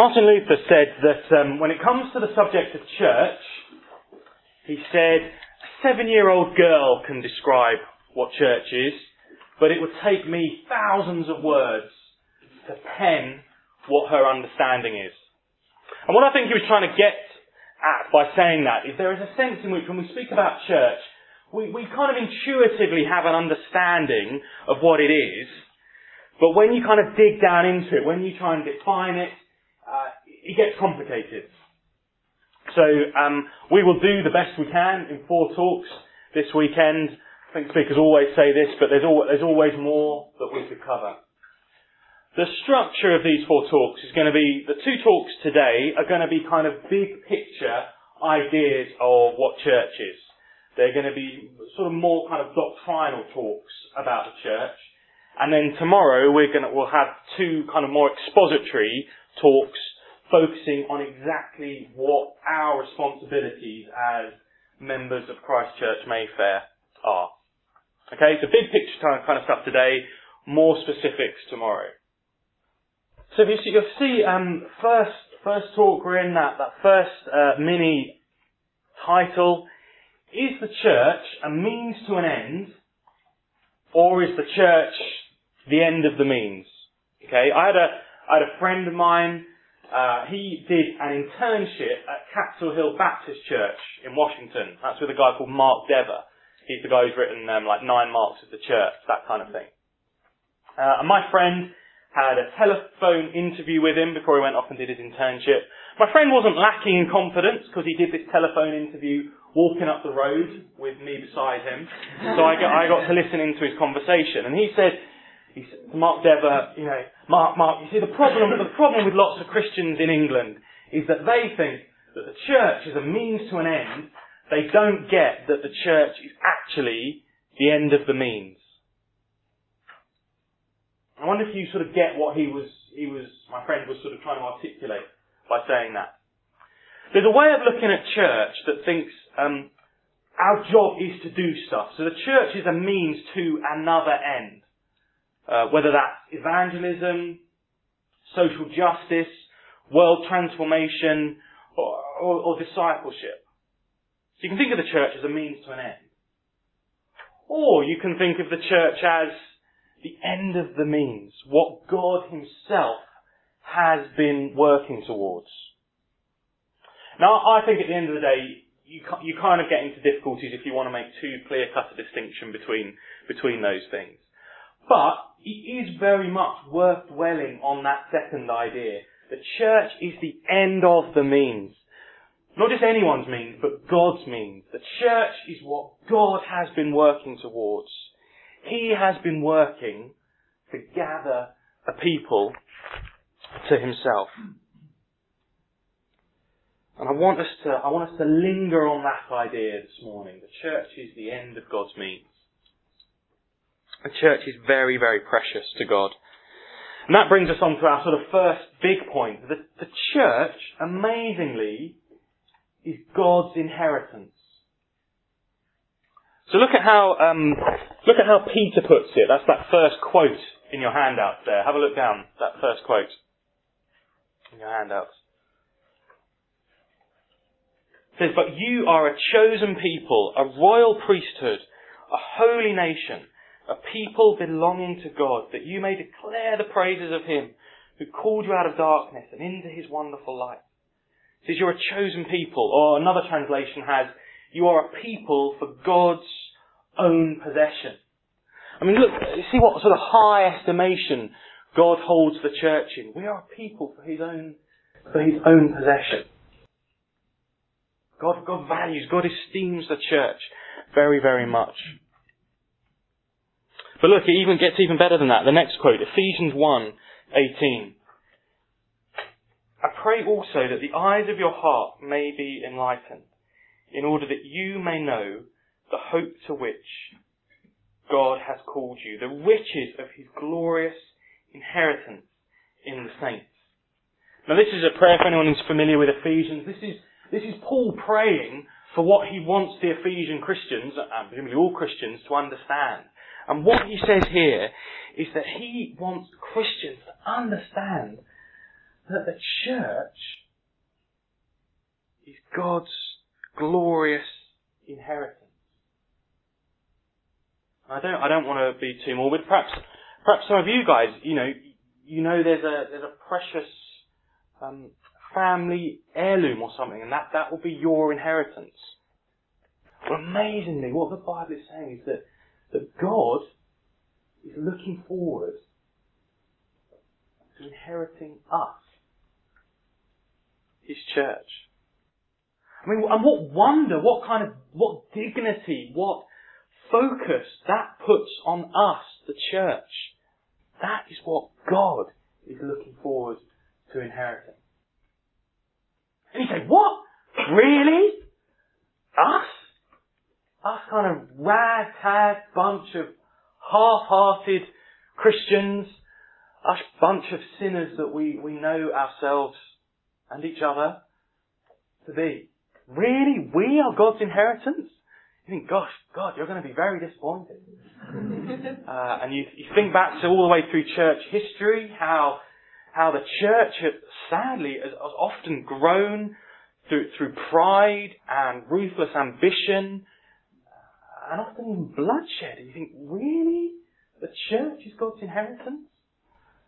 Martin Luther said that um, when it comes to the subject of church, he said, a seven year old girl can describe what church is, but it would take me thousands of words to pen what her understanding is. And what I think he was trying to get at by saying that is there is a sense in which when we speak about church, we, we kind of intuitively have an understanding of what it is, but when you kind of dig down into it, when you try and define it, it gets complicated. So um, we will do the best we can in four talks this weekend. I think speakers always say this, but there's, al- there's always more that we could cover. The structure of these four talks is going to be, the two talks today are going to be kind of big picture ideas of what church is. They're going to be sort of more kind of doctrinal talks about the church. And then tomorrow we're going to, we'll have two kind of more expository talks focusing on exactly what our responsibilities as members of Christchurch Mayfair are. Okay, so big picture kind of stuff today, more specifics tomorrow. So if you see, you'll see, um, first, first talk we're in that, that first uh, mini title, is the church a means to an end, or is the church the end of the means? Okay, I had a, I had a friend of mine uh, he did an internship at Capitol Hill Baptist Church in Washington. That's with a guy called Mark Dever. He's the guy who's written um, like nine marks of the church, that kind of thing. Uh, and my friend had a telephone interview with him before he went off and did his internship. My friend wasn't lacking in confidence because he did this telephone interview walking up the road with me beside him. So I got, I got to listen into his conversation. And he said, he said, Mark Dever, you know, Mark, Mark, you see the problem, the problem with lots of Christians in England is that they think that the church is a means to an end. They don't get that the church is actually the end of the means. I wonder if you sort of get what he was, he was, my friend was sort of trying to articulate by saying that. There's a way of looking at church that thinks um, our job is to do stuff. So the church is a means to another end. Uh, whether that's evangelism, social justice, world transformation, or, or, or discipleship. So you can think of the church as a means to an end. Or you can think of the church as the end of the means, what God Himself has been working towards. Now, I think at the end of the day, you, you kind of get into difficulties if you want to make too clear-cut a distinction between, between those things. But it is very much worth dwelling on that second idea. The church is the end of the means. Not just anyone's means, but God's means. The church is what God has been working towards. He has been working to gather a people to himself. And I want us to, I want us to linger on that idea this morning. The church is the end of God's means. The church is very, very precious to God. And that brings us on to our sort of first big point. The, the church, amazingly, is God's inheritance. So look at how um, look at how Peter puts it. That's that first quote in your handout there. Have a look down that first quote in your handouts. It says, "But you are a chosen people, a royal priesthood, a holy nation." A people belonging to God, that you may declare the praises of Him who called you out of darkness and into His wonderful light. It says you're a chosen people, or another translation has, you are a people for God's own possession. I mean, look, see what sort of high estimation God holds the church in. We are a people for His own, for His own possession. God, God values, God esteems the church very, very much. But look, it even gets even better than that. The next quote, Ephesians 1, 18. I pray also that the eyes of your heart may be enlightened, in order that you may know the hope to which God has called you, the riches of his glorious inheritance in the saints. Now this is a prayer for anyone who's familiar with Ephesians. This is, this is Paul praying for what he wants the Ephesian Christians, and presumably all Christians, to understand. And what he says here is that he wants Christians to understand that the church is God's glorious inheritance. I don't, I don't want to be too morbid. Perhaps, perhaps some of you guys, you know, you know there's a, there's a precious, um, family heirloom or something, and that, that will be your inheritance. But amazingly, what the Bible is saying is that, that God is looking forward to inheriting us, His church. I mean, and what wonder, what kind of, what dignity, what focus that puts on us, the church. That is what God is looking forward to inheriting. And you say, what? Really? Us? Us kind of ragtag bunch of half-hearted Christians, us bunch of sinners that we, we know ourselves and each other to be. Really? We are God's inheritance? You think, gosh, God, you're going to be very disappointed. uh, and you, you think back to all the way through church history, how how the church, has, sadly, has, has often grown through, through pride and ruthless ambition, and often even bloodshed. And you think, really? The church is God's inheritance?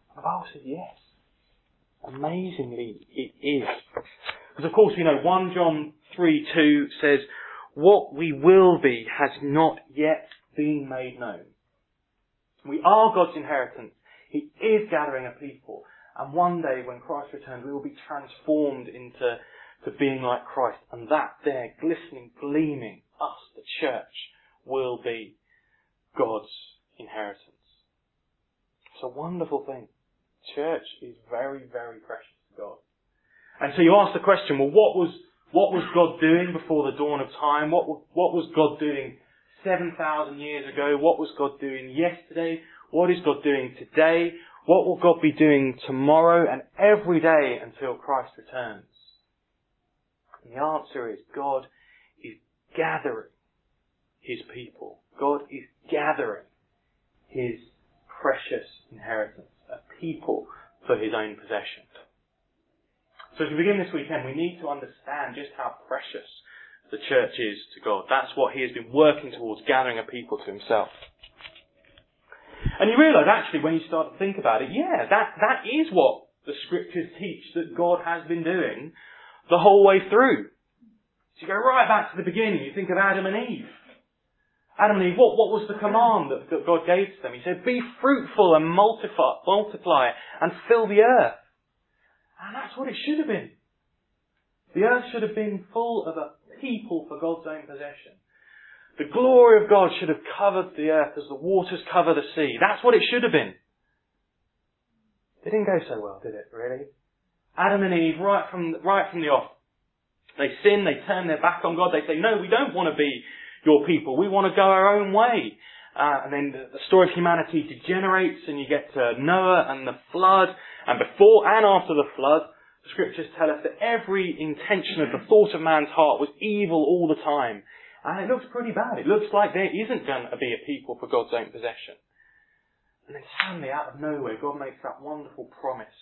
And the Bible says yes. Amazingly, it is. Because of course, you know, 1 John 3 2 says, What we will be has not yet been made known. We are God's inheritance. He is gathering a people. And one day when Christ returns, we will be transformed into to being like Christ. And that there, glistening, gleaming, us, the church, will be God's inheritance. It's a wonderful thing. Church is very, very precious to God. And so you ask the question, well, what was, what was God doing before the dawn of time? What, what was God doing 7,000 years ago? What was God doing yesterday? What is God doing today? What will God be doing tomorrow and every day until Christ returns? And the answer is God is gathering His people. God is gathering His precious inheritance, a people for His own possession. So as we begin this weekend, we need to understand just how precious the church is to God. That's what He has been working towards, gathering a people to Himself. And you realise actually when you start to think about it, yeah, that, that is what the scriptures teach that God has been doing the whole way through. So you go right back to the beginning, you think of Adam and Eve. Adam and Eve, what, what was the command that, God gave to them? He said, be fruitful and multiply, multiply and fill the earth. And that's what it should have been. The earth should have been full of a people for God's own possession. The glory of God should have covered the earth as the waters cover the sea. That's what it should have been. It didn't go so well, did it, really? Adam and Eve, right from, right from the off, they sin, they turn their back on God, they say, no, we don't want to be your people, we want to go our own way. Uh, and then the, the story of humanity degenerates and you get to Noah and the flood, and before and after the flood, the scriptures tell us that every intention of the thought of man's heart was evil all the time. And it looks pretty bad. It looks like there isn't going to be a people for God's own possession. And then suddenly, out of nowhere, God makes that wonderful promise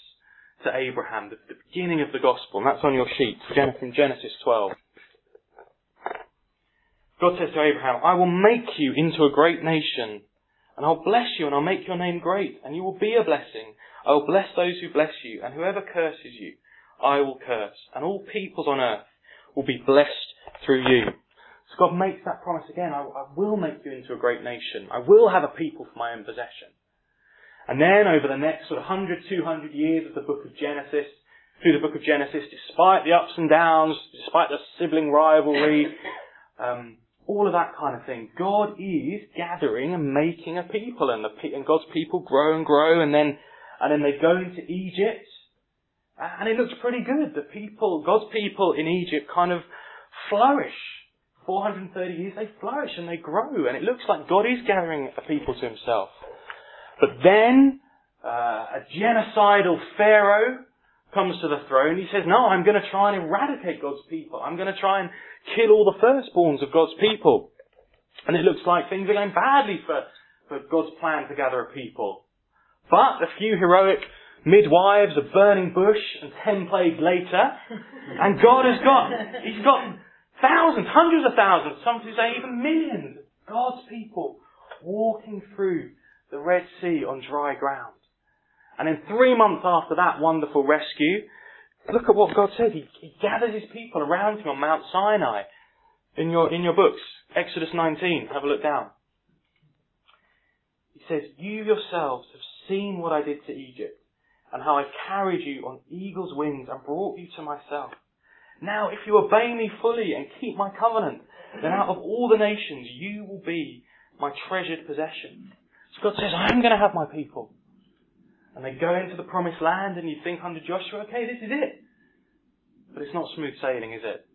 to Abraham, the, the beginning of the gospel, and that's on your sheet, from Genesis 12. God says to Abraham, I will make you into a great nation, and I'll bless you, and I'll make your name great, and you will be a blessing. I will bless those who bless you, and whoever curses you, I will curse, and all peoples on earth will be blessed through you. So God makes that promise again. I, I will make you into a great nation. I will have a people for my own possession. And then over the next sort of 100, 200 years of the book of Genesis, through the book of Genesis, despite the ups and downs, despite the sibling rivalry, um, all of that kind of thing, God is gathering and making a people, and, the, and God's people grow and grow, and then and then they go into Egypt, and it looks pretty good. The people, God's people in Egypt, kind of flourish 430 years, they flourish and they grow, and it looks like God is gathering a people to himself. But then, uh, a genocidal Pharaoh comes to the throne. He says, no, I'm going to try and eradicate God's people. I'm going to try and kill all the firstborns of God's people. And it looks like things are going badly for, for God's plan to gather a people. But a few heroic midwives, a burning bush, and ten plagues later. And God has got, He's got thousands, hundreds of thousands, some say even millions of God's people walking through the Red Sea on dry ground. And then three months after that wonderful rescue, look at what God says. He, he gathered His people around Him on Mount Sinai. In your, in your books, Exodus 19, have a look down. He says, You yourselves have seen what I did to Egypt and how I carried you on eagle's wings and brought you to myself. Now, if you obey me fully and keep my covenant, then out of all the nations you will be my treasured possession. So God says, I'm going to have my people. And they go into the promised land and you think under Joshua, okay, this is it. But it's not smooth sailing, is it?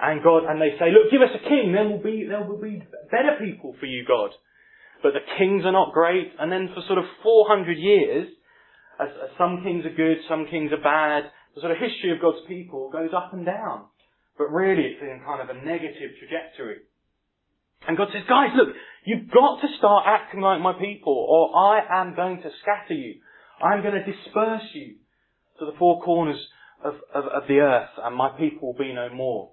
And God, and they say, look, give us a king, then we'll be, there will be better people for you, God. But the kings are not great. And then for sort of 400 years, as, as some kings are good, some kings are bad. The sort of history of God's people goes up and down. But really it's in kind of a negative trajectory. And God says, guys, look, you've got to start acting like my people or I am going to scatter you. I'm going to disperse you to the four corners of, of, of the earth and my people will be no more.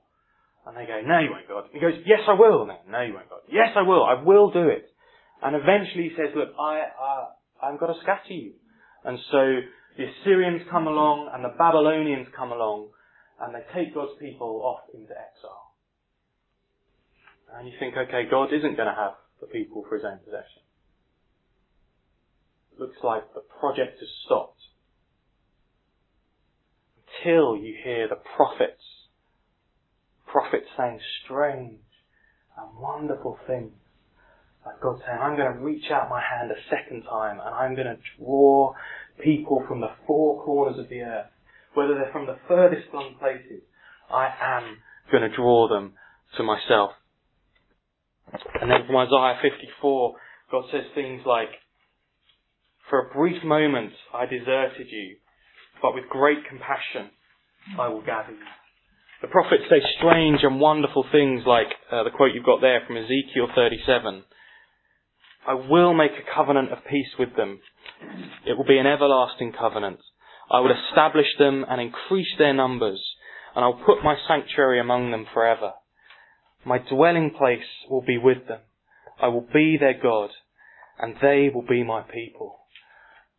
And they go, no you won't God. He goes, yes I will. No, no you won't God. Yes I will. I will do it. And eventually he says, look, I, uh, I'm going to scatter you. And so the Assyrians come along and the Babylonians come along and they take God's people off into exile. And you think, okay, God isn't going to have the people for his own possession. Looks like the project has stopped. Until you hear the prophets, prophets saying strange and wonderful things. Like God saying, I'm going to reach out my hand a second time and I'm going to draw people from the four corners of the earth, whether they're from the furthest flung places, I am going to draw them to myself. And then from Isaiah 54, God says things like, For a brief moment I deserted you, but with great compassion I will gather you. The prophets say strange and wonderful things like uh, the quote you've got there from Ezekiel 37. I will make a covenant of peace with them. It will be an everlasting covenant. I will establish them and increase their numbers, and I'll put my sanctuary among them forever. My dwelling place will be with them. I will be their God, and they will be my people.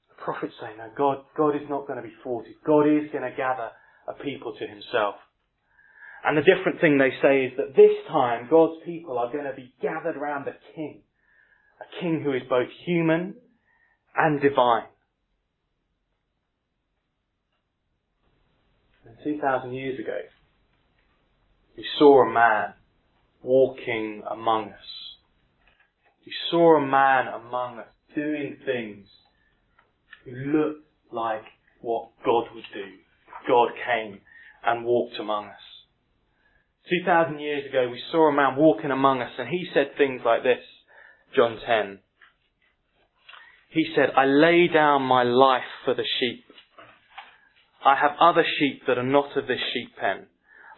The prophets say, no, God, God is not going to be thwarted. God is going to gather a people to himself. And the different thing they say is that this time God's people are going to be gathered around a king a king who is both human and divine. And 2,000 years ago, we saw a man walking among us. We saw a man among us doing things who looked like what God would do. God came and walked among us. 2,000 years ago, we saw a man walking among us and he said things like this. John 10. He said, I lay down my life for the sheep. I have other sheep that are not of this sheep pen.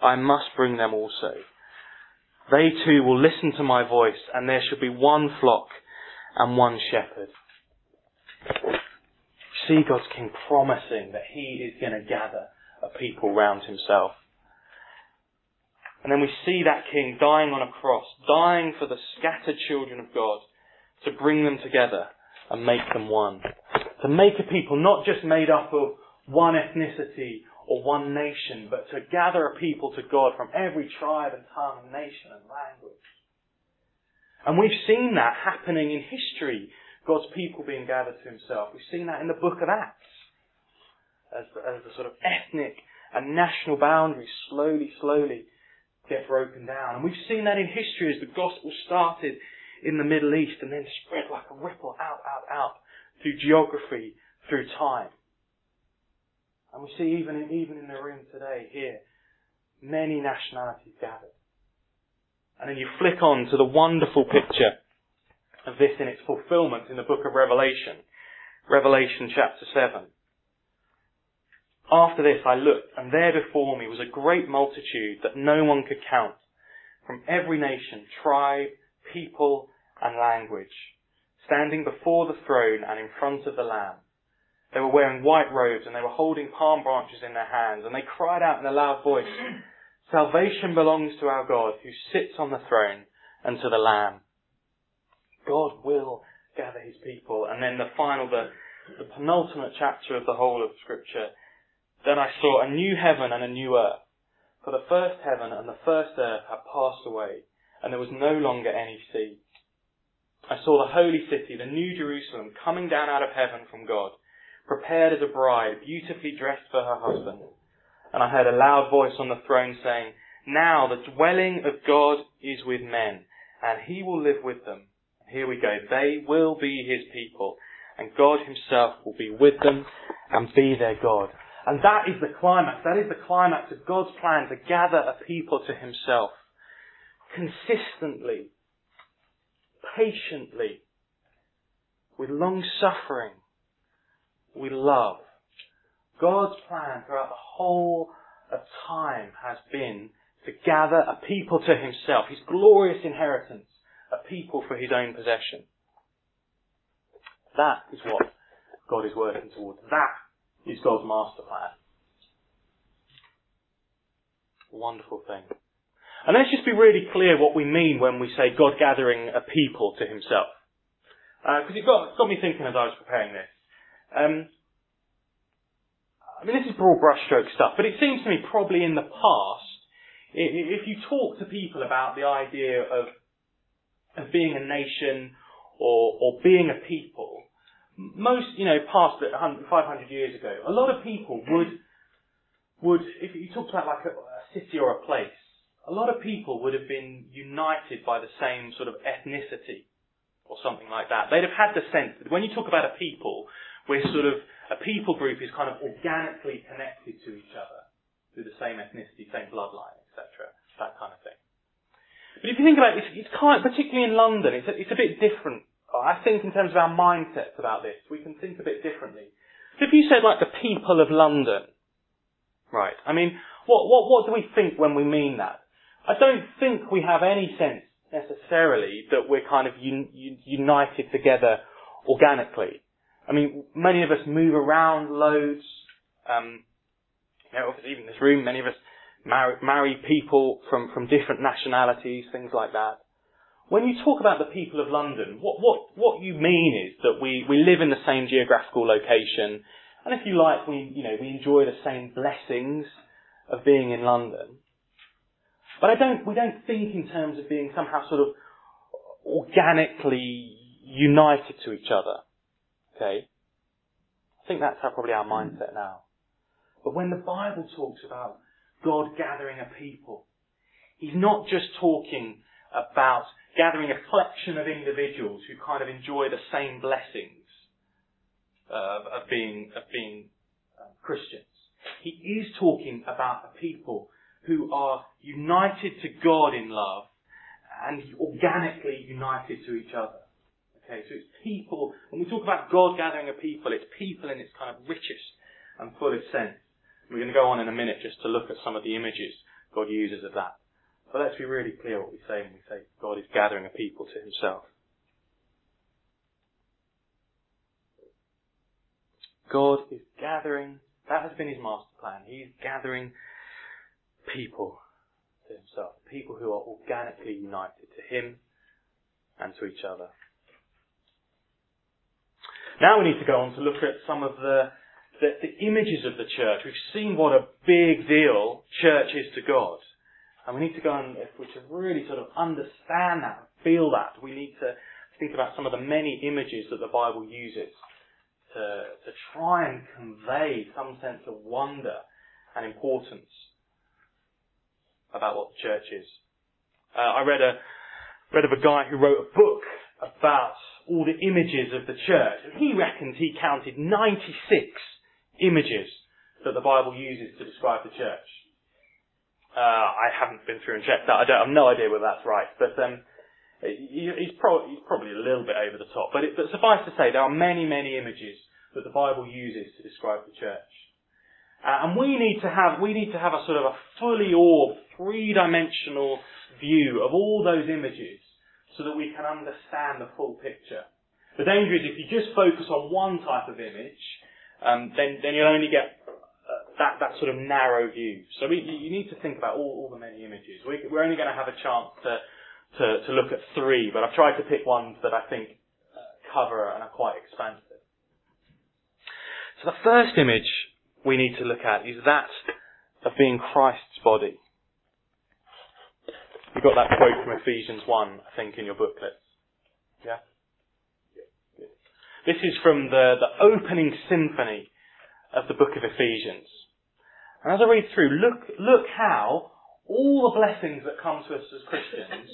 I must bring them also. They too will listen to my voice, and there shall be one flock and one shepherd. See God's King promising that He is going to gather a people round Himself. And then we see that king dying on a cross, dying for the scattered children of God, to bring them together and make them one. To make a people not just made up of one ethnicity or one nation, but to gather a people to God from every tribe and tongue, and nation and language. And we've seen that happening in history, God's people being gathered to himself. We've seen that in the book of Acts. As, as the sort of ethnic and national boundaries slowly, slowly get broken down. And we've seen that in history as the gospel started in the Middle East and then spread like a ripple out, out, out through geography, through time. And we see even in, even in the room today here, many nationalities gathered. And then you flick on to the wonderful picture of this in its fulfillment in the book of Revelation. Revelation chapter 7. After this I looked, and there before me was a great multitude that no one could count, from every nation, tribe, people, and language, standing before the throne and in front of the Lamb. They were wearing white robes and they were holding palm branches in their hands and they cried out in a loud voice, Salvation belongs to our God who sits on the throne and to the Lamb. God will gather his people. And then the final, the, the penultimate chapter of the whole of Scripture. Then I saw a new heaven and a new earth. For the first heaven and the first earth had passed away, and there was no longer any sea. I saw the holy city, the new Jerusalem, coming down out of heaven from God, prepared as a bride, beautifully dressed for her husband. And I heard a loud voice on the throne saying, Now the dwelling of God is with men, and he will live with them. Here we go. They will be his people, and God himself will be with them and be their God. And that is the climax. That is the climax of God's plan to gather a people to himself. Consistently, patiently, with long suffering, with love. God's plan throughout the whole of time has been to gather a people to himself, his glorious inheritance, a people for his own possession. That is what God is working towards. That is God's master plan. Wonderful thing. And let's just be really clear what we mean when we say God gathering a people to himself. Because uh, it got, got me thinking as I was preparing this. Um, I mean, this is broad brushstroke stuff, but it seems to me probably in the past, if you talk to people about the idea of, of being a nation or, or being a people, most, you know, past 500 years ago, a lot of people would, would, if you talked about like a, a city or a place, a lot of people would have been united by the same sort of ethnicity or something like that. They'd have had the sense that when you talk about a people, we're sort of, a people group is kind of organically connected to each other through the same ethnicity, same bloodline, etc. That kind of thing. But if you think about it, it's, it's kind, particularly in London, it's a, it's a bit different I think in terms of our mindsets about this, we can think a bit differently. So if you said like the people of London, right, I mean, what, what, what do we think when we mean that? I don't think we have any sense necessarily that we're kind of un, un, united together organically. I mean, many of us move around loads. Um, you know, even in this room, many of us marry, marry people from, from different nationalities, things like that. When you talk about the people of London, what, what, what you mean is that we, we live in the same geographical location, and if you like, we, you know, we enjoy the same blessings of being in London. But I don't, we don't think in terms of being somehow sort of organically united to each other. Okay? I think that's how probably our mindset now. But when the Bible talks about God gathering a people, He's not just talking about gathering a collection of individuals who kind of enjoy the same blessings of being of being uh, Christians. He is talking about a people who are united to God in love and organically united to each other. Okay, so it's people, when we talk about God gathering a people, it's people in its kind of richest and fullest sense. We're going to go on in a minute just to look at some of the images God uses of that. But let's be really clear what we say when we say God is gathering a people to himself. God is gathering, that has been his master plan. He's gathering people to himself. People who are organically united to him and to each other. Now we need to go on to look at some of the, the, the images of the church. We've seen what a big deal church is to God. And we need to go and, if we to really sort of understand that, feel that, we need to think about some of the many images that the Bible uses to, to try and convey some sense of wonder and importance about what the church is. Uh, I read a read of a guy who wrote a book about all the images of the church, he reckons he counted 96 images that the Bible uses to describe the church. Uh, I haven't been through and checked that. I don't I have no idea whether that's right, but um, he, he's, pro- he's probably a little bit over the top. But, it, but suffice to say, there are many, many images that the Bible uses to describe the church. Uh, and we need to have we need to have a sort of a fully orbed, three-dimensional view of all those images, so that we can understand the full picture. The danger is if you just focus on one type of image, um, then, then you'll only get uh, that, that sort of narrow view. So we, you need to think about all, all the many images. We, we're only going to have a chance to, to, to look at three, but I've tried to pick ones that I think uh, cover and are quite expansive. So the first image we need to look at is that of being Christ's body. You've got that quote from Ephesians 1, I think, in your booklets. Yeah? This is from the, the opening symphony of the book of Ephesians. And as I read through, look, look how all the blessings that come to us as Christians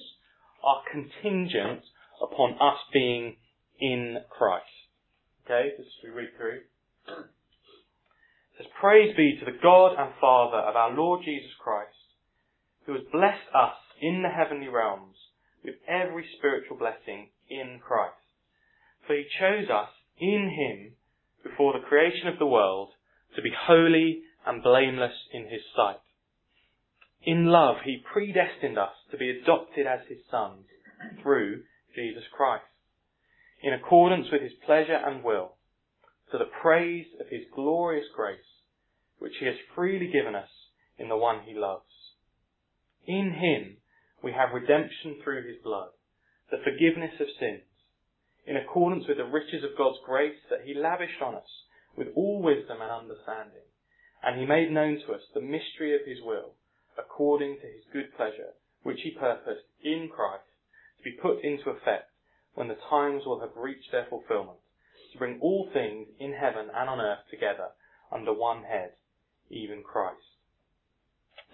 are contingent upon us being in Christ. Okay, this is we read through. It says, Praise be to the God and Father of our Lord Jesus Christ, who has blessed us in the heavenly realms with every spiritual blessing in Christ. For he chose us in him before the creation of the world to be holy and blameless in his sight. In love, he predestined us to be adopted as his sons through Jesus Christ, in accordance with his pleasure and will, to the praise of his glorious grace, which he has freely given us in the one he loves. In him we have redemption through his blood, the forgiveness of sins, in accordance with the riches of God's grace that he lavished on us with all wisdom and understanding. And he made known to us the mystery of his will, according to his good pleasure, which he purposed in Christ to be put into effect when the times will have reached their fulfillment, to bring all things in heaven and on earth together under one head, even Christ.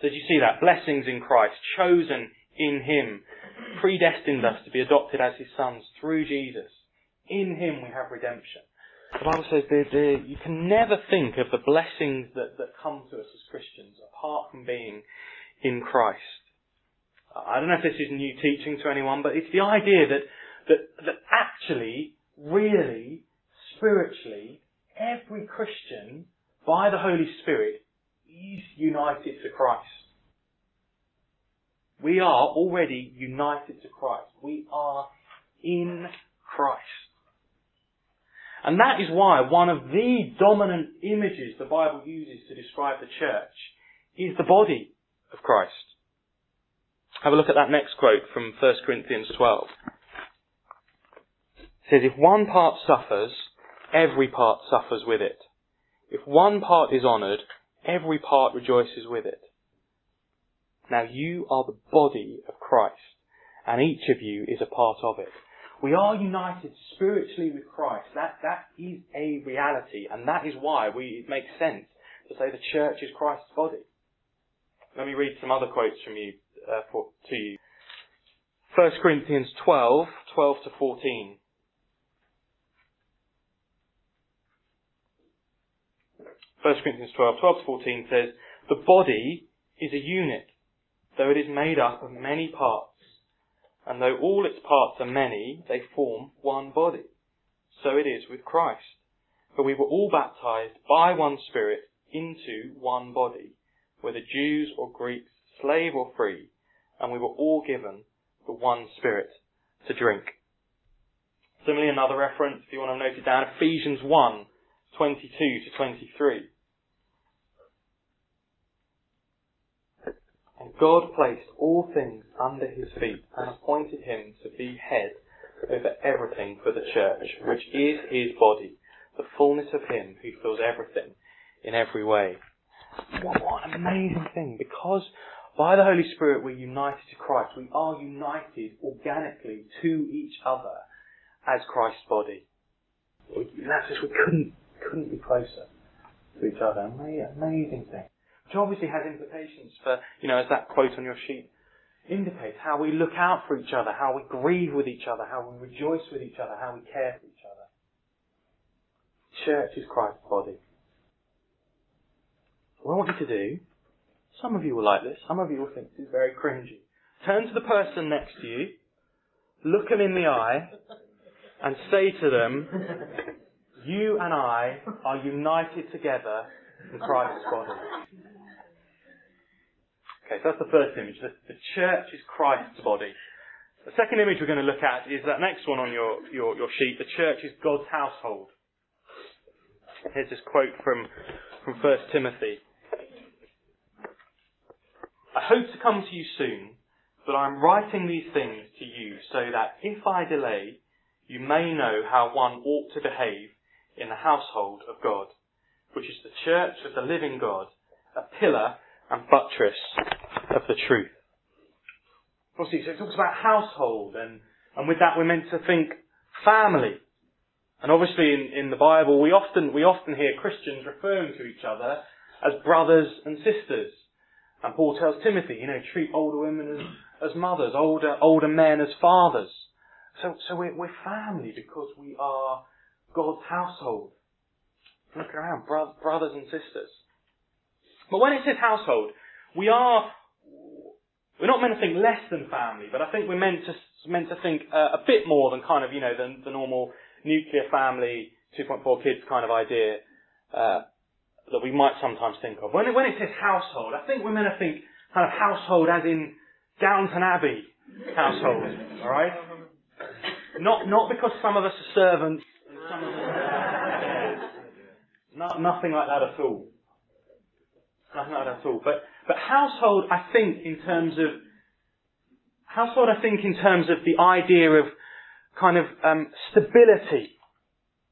So did you see that? Blessings in Christ, chosen in Him, predestined us to be adopted as His sons through Jesus. In Him we have redemption. The Bible says that you can never think of the blessings that, that come to us as Christians apart from being in Christ. I don't know if this is new teaching to anyone, but it's the idea that, that, that actually, really, spiritually, every Christian, by the Holy Spirit, is united to Christ. We are already united to Christ. We are in Christ. And that is why one of the dominant images the Bible uses to describe the church is the body of Christ. Have a look at that next quote from 1 Corinthians 12. It says, If one part suffers, every part suffers with it. If one part is honoured, every part rejoices with it. Now you are the body of Christ, and each of you is a part of it. We are united spiritually with Christ. That, that is a reality, and that is why we, it makes sense to say the church is Christ's body. Let me read some other quotes from you, uh, for, to you. 1 Corinthians 12, 12 to 14. First Corinthians 12, 12 to 14 says, The body is a unit though it is made up of many parts, and though all its parts are many, they form one body. So it is with Christ. For we were all baptized by one Spirit into one body, whether Jews or Greeks, slave or free, and we were all given the one Spirit to drink. Similarly, another reference, if you want to note it down, Ephesians 1, 22 to 23. And God placed all things under his feet and appointed him to be head over everything for the church, which is his body, the fullness of him who fills everything in every way. What, an amazing thing. Because by the Holy Spirit we're united to Christ. We are united organically to each other as Christ's body. That's just, we couldn't, couldn't be closer to each other. Amazing thing. Which obviously has implications for, you know, as that quote on your sheet indicates, how we look out for each other, how we grieve with each other, how we rejoice with each other, how we care for each other. Church is Christ's body. What I want you to do, some of you will like this, some of you will think this is very cringy. Turn to the person next to you, look them in the eye, and say to them, you and I are united together in Christ's body. Okay, so that's the first image. The, the church is Christ's body. The second image we're going to look at is that next one on your, your, your sheet. The church is God's household. Here's this quote from, from 1 Timothy. I hope to come to you soon, but I am writing these things to you so that if I delay, you may know how one ought to behave in the household of God, which is the church of the living God, a pillar and buttress of the truth. Obviously, so it talks about household, and, and with that we're meant to think family. And obviously in, in the Bible we often, we often hear Christians referring to each other as brothers and sisters. And Paul tells Timothy, you know, treat older women as, as mothers, older, older men as fathers. So, so we're, we're family because we are God's household. Look around, bro- brothers and sisters. But when it says household, we are, we're not meant to think less than family, but I think we're meant to, meant to think uh, a bit more than kind of, you know, the, the normal nuclear family, 2.4 kids kind of idea, uh, that we might sometimes think of. When it, when it says household, I think we're meant to think kind of household as in Downton Abbey household, alright? Not, not because some of us are servants and some of us are not, nothing like that at all. Nothing like that at all. But, but household, I think, in terms of, household, I think, in terms of the idea of kind of um, stability.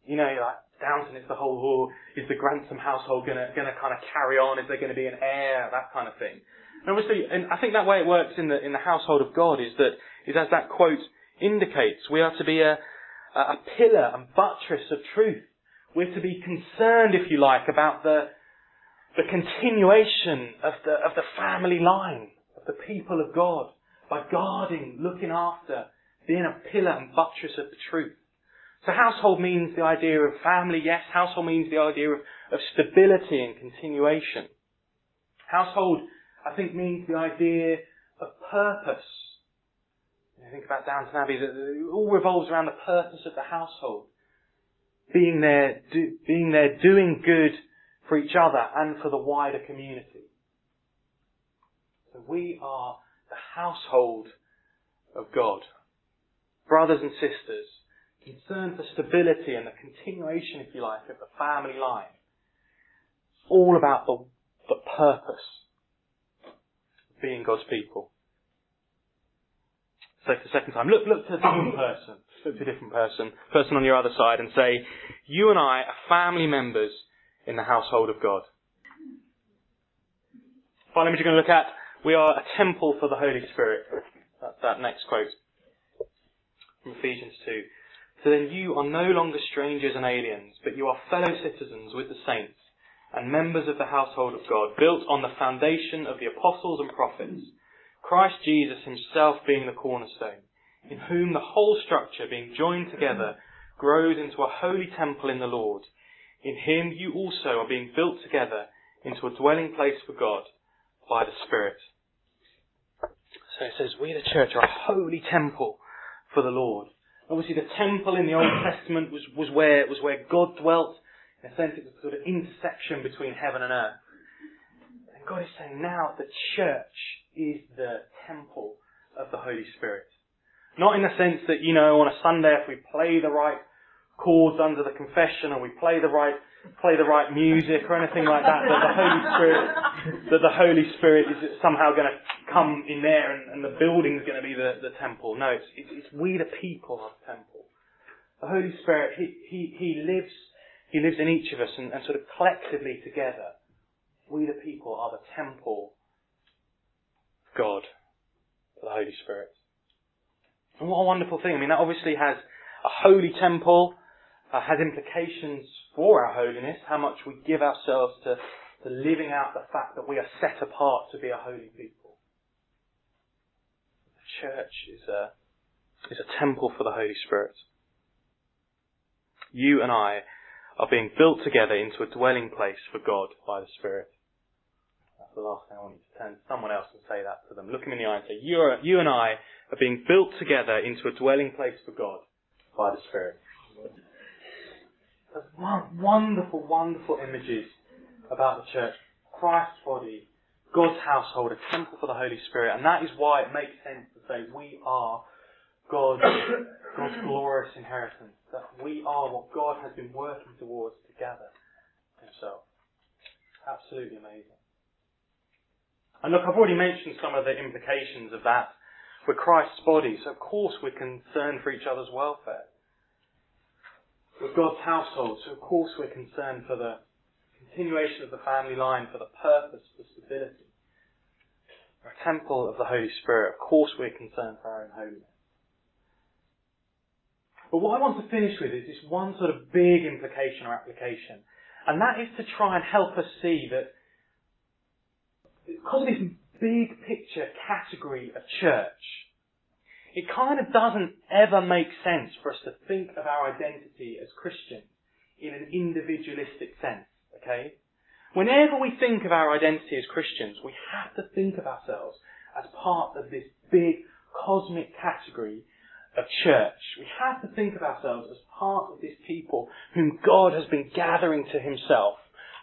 You know, like Downton is the whole, oh, is the Grantham household gonna gonna kind of carry on? Is there going to be an heir? That kind of thing. And obviously, and I think that way it works in the in the household of God is that is as that quote indicates, we are to be a a pillar and buttress of truth. We're to be concerned, if you like, about the the continuation of the of the family line of the people of God by guarding, looking after, being a pillar and buttress of the truth. So household means the idea of family, yes. Household means the idea of, of stability and continuation. Household, I think, means the idea of purpose. You think about Downton Abbey, it all revolves around the purpose of the household. Being there, do, being there doing good for each other and for the wider community. So we are the household of God brothers and sisters, concern for stability and the continuation, if you like, of the family line. It's all about the, the purpose of being God's people. So for the second time, look, look to a different person. Look to a different person, person on your other side, and say, you and I are family members in the household of God. Final image you're going to look at, we are a temple for the Holy Spirit. That's that next quote from Ephesians 2. So then you are no longer strangers and aliens, but you are fellow citizens with the saints and members of the household of God, built on the foundation of the apostles and prophets, Christ Jesus himself being the cornerstone, in whom the whole structure, being joined together, grows into a holy temple in the Lord. In him you also are being built together into a dwelling place for God by the Spirit. So it says, we the church are a holy temple for the Lord. Obviously, the temple in the Old Testament was, was where was where God dwelt. In a sense, it was sort of intersection between heaven and earth. And God is saying now the church is the temple of the Holy Spirit. Not in the sense that, you know, on a Sunday if we play the right chords under the confession or we play the right play the right music or anything like that, that the Holy Spirit that the Holy Spirit is somehow going to come in there and, and the building's going to be the, the temple. No, it's, it's, it's we the people are the temple. The Holy Spirit, he, he, he lives he lives in each of us and, and sort of collectively together, we the people are the temple of God, the Holy Spirit. And what a wonderful thing. I mean, that obviously has a holy temple, uh, has implications for our holiness, how much we give ourselves to, to living out the fact that we are set apart to be a holy people. The church is a, is a temple for the Holy Spirit. You and I are being built together into a dwelling place for God by the Spirit. That's the last thing I want you to turn to someone else and say that to them. Look them in the eye and say, you, are, you and I are being built together into a dwelling place for God by the Spirit. There's wonderful, wonderful images about the church. Christ's body, God's household, a temple for the Holy Spirit. And that is why it makes sense to say we are God's, God's glorious inheritance. That we are what God has been working towards together. himself. Absolutely amazing. And look, I've already mentioned some of the implications of that. We're Christ's body, so of course we're concerned for each other's welfare. We're God's household, so of course we're concerned for the continuation of the family line, for the purpose, for stability. We're a temple of the Holy Spirit. Of course we're concerned for our own holiness. But what I want to finish with is this one sort of big implication or application. And that is to try and help us see that because of this big picture category of church, it kind of doesn't ever make sense for us to think of our identity as Christians in an individualistic sense, okay? Whenever we think of our identity as Christians, we have to think of ourselves as part of this big cosmic category of church. We have to think of ourselves as part of this people whom God has been gathering to himself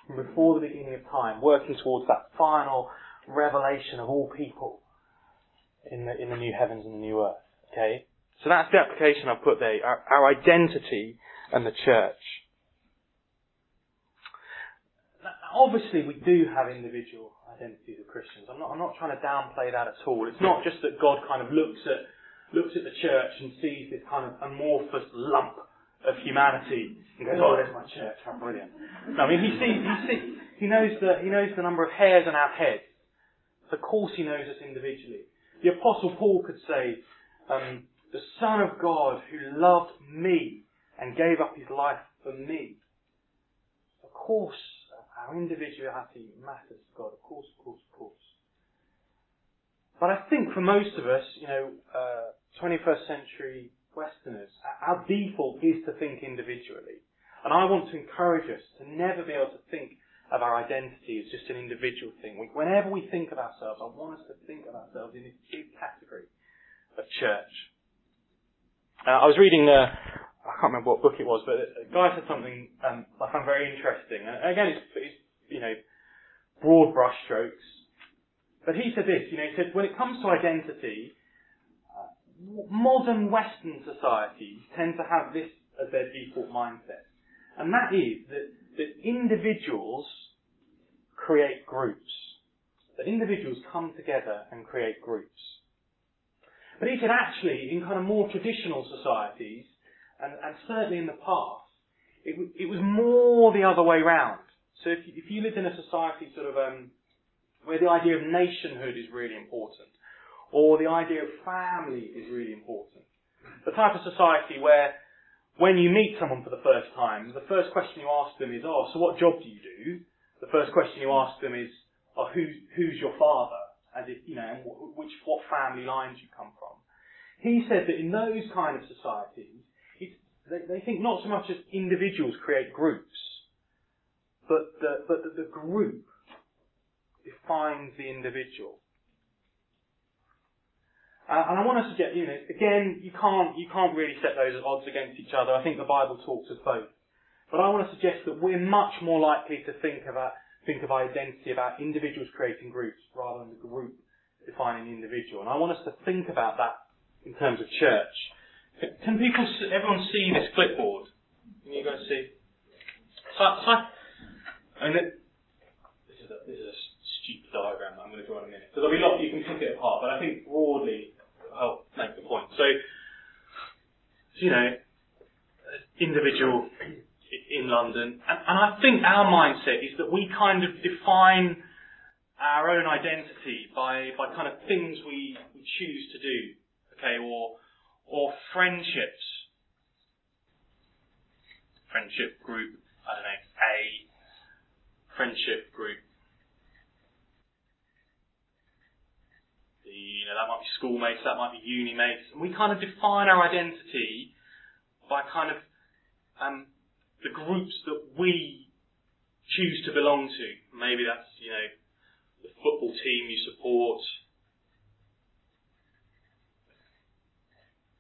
from before the beginning of time, working towards that final revelation of all people in the, in the new heavens and the new earth. Okay? So that's the application I've put there, our, our identity and the church. Obviously, we do have individual identities of Christians. I'm not, I'm not trying to downplay that at all. It's not just that God kind of looks at looks at the church and sees this kind of amorphous lump of humanity and goes, "Oh, there's my church, how brilliant!" No, I mean, he sees, he sees, he knows the, he knows the number of hairs on our heads. Of course, he knows us individually. The Apostle Paul could say, um, "The Son of God who loved me and gave up his life for me." Of course, our individuality matters to God. Of course, of course, of course. But I think for most of us, you know, uh, 21st century Westerners, our default is to think individually. And I want to encourage us to never be able to think of our identity as just an individual thing. We, whenever we think of ourselves, I want us to think of ourselves in this big category of church. Uh, I was reading the, I can't remember what book it was, but a guy said something um, I found very interesting. And again, it's, it's you know, broad brushstrokes. But he said this, you know, he said, when it comes to identity, modern Western societies tend to have this as their default mindset. And that is that, that individuals create groups. That individuals come together and create groups. But said actually, in kind of more traditional societies, and, and certainly in the past, it, it was more the other way round. So if you, if you lived in a society sort of um, where the idea of nationhood is really important, or the idea of family is really important. The type of society where when you meet someone for the first time, the first question you ask them is, oh, so what job do you do? The first question you ask them is, oh, who, who's your father? As if, you know, which, what family lines you come from. He said that in those kind of societies, they, they think not so much as individuals create groups, but the, but the, the group defines the individual. Uh, and I want to suggest, you know, again, you can't, you can't really set those at odds against each other. I think the Bible talks of both. But I want to suggest that we're much more likely to think about, think of identity about individuals creating groups rather than the group defining the individual. And I want us to think about that in terms of church. Can people, everyone see this clipboard? Can you guys see? So, so and it, this is a, this is a stupid diagram that I'm going to draw in a minute. So there'll be a lot you can pick it apart, but I think broadly Oh, help make the point. So, you know, individual in London, and, and I think our mindset is that we kind of define our own identity by, by kind of things we, we choose to do, okay, or, or friendships. Friendship group, I don't know, A, friendship group you know, that be that might be uni mates. And we kind of define our identity by kind of um, the groups that we choose to belong to. Maybe that's, you know, the football team you support,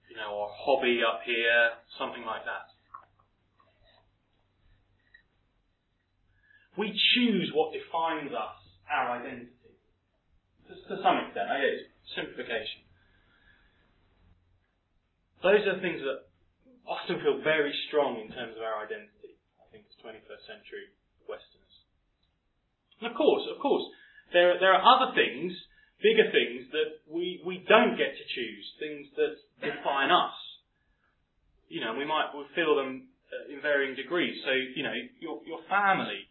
you know, or hobby up here, something like that. We choose what defines us, our identity to, some extent. I guess simplification. Those are things that often feel very strong in terms of our identity. I think as 21st century Westerners. And of course, of course, there, there are other things, bigger things, that we, we don't get to choose, things that define us. You know, we might we feel them uh, in varying degrees. So, you know, your, your family,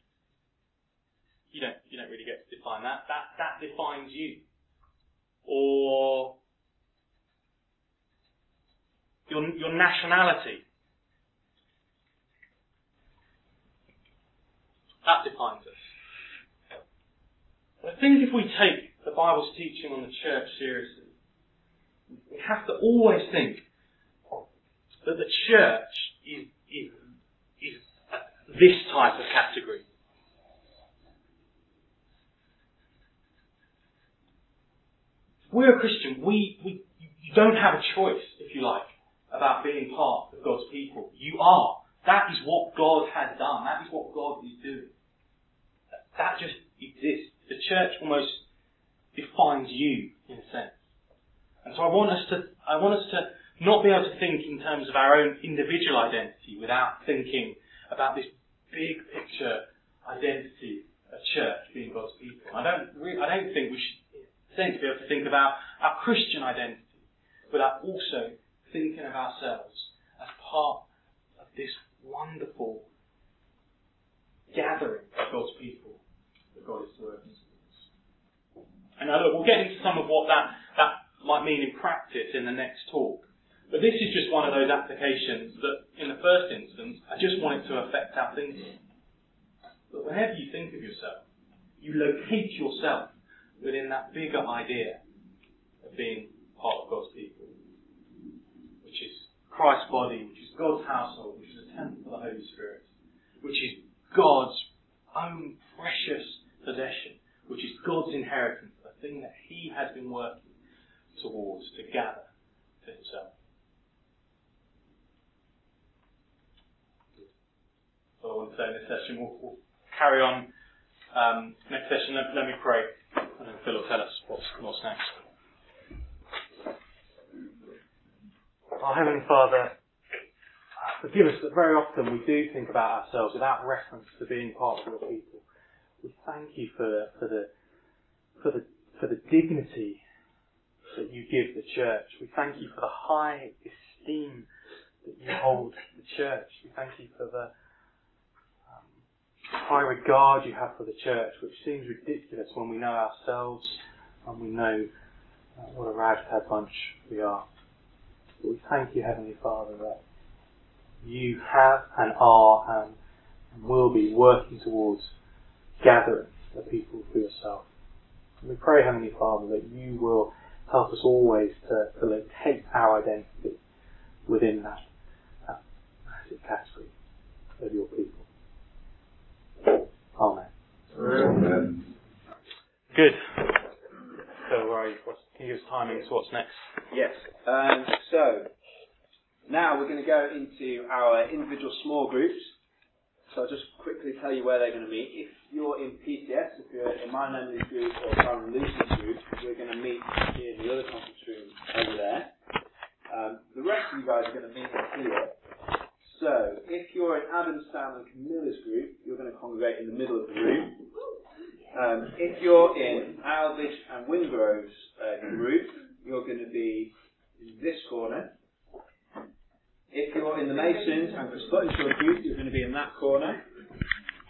you don't, you don't really get to define that. That, that defines you. Or your, your nationality. That defines us. I think if we take the Bible's teaching on the church seriously, we have to always think that the church is, is, is this type of category. If we're a Christian, we, we you don't have a choice, if you like, about being part of God's people. You are. That is what God has done. That is what God is doing. That just exists. The church almost defines you, in a sense. And so I want us to, I want us to not be able to think in terms of our own individual identity without thinking about this big picture identity of church being God's people. I don't, I don't think we should think to be able to think about our Christian identity without also thinking of ourselves as part of this wonderful gathering of God's people that God is working and now look, we'll get into some of what that, that might mean in practice in the next talk. But this is just one of those applications that, in the first instance, I just want it to affect our thinking. But whenever you think of yourself, you locate yourself within that bigger idea of being part of God's people, Christ's body, which is God's household, which is a temple for the Holy Spirit, which is God's own precious possession, which is God's inheritance the thing that he has been working towards to gather to himself. So I want to say in this session, we'll, we'll carry on. Um, next session, let, let, me pray, and then Phil will tell us what's, what's next. Our Heavenly Father, forgive us that very often we do think about ourselves without reference to being part of your people. We thank you for the, for the, for the for the dignity that you give the church. We thank you for the high esteem that you hold the church. We thank you for the um, high regard you have for the church, which seems ridiculous when we know ourselves and we know uh, what a ragtag bunch we are. But we thank you, Heavenly Father, that you have and are and will be working towards gathering the people for yourself. We pray, Heavenly Father, that you will help us always to, to locate our identity within that, that massive category of your people. Amen. Amen. Good. So, where are you? What's, can you give us timing to what's next? Yes. Um, so, now we're going to go into our individual small groups. So I'll just quickly tell you where they're going to meet. If you're in PCS, if you're in my memory group or Simon Lucy's group, we're going to meet in the other conference room over there. Um, the rest of you guys are going to meet here. So, if you're in Adam, Sam and Camilla's group, you're going to congregate in the middle of the room. Um, if you're in Alvish and Wingrove's uh, group, you're going to be in this corner. If you're in the Masons and Chris Buttonshaw group, you're going to be in that corner.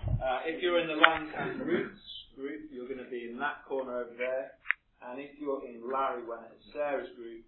Uh, if you're in the Land and Roots group, you're going to be in that corner over there. And if you're in Larry, and Sarah's group,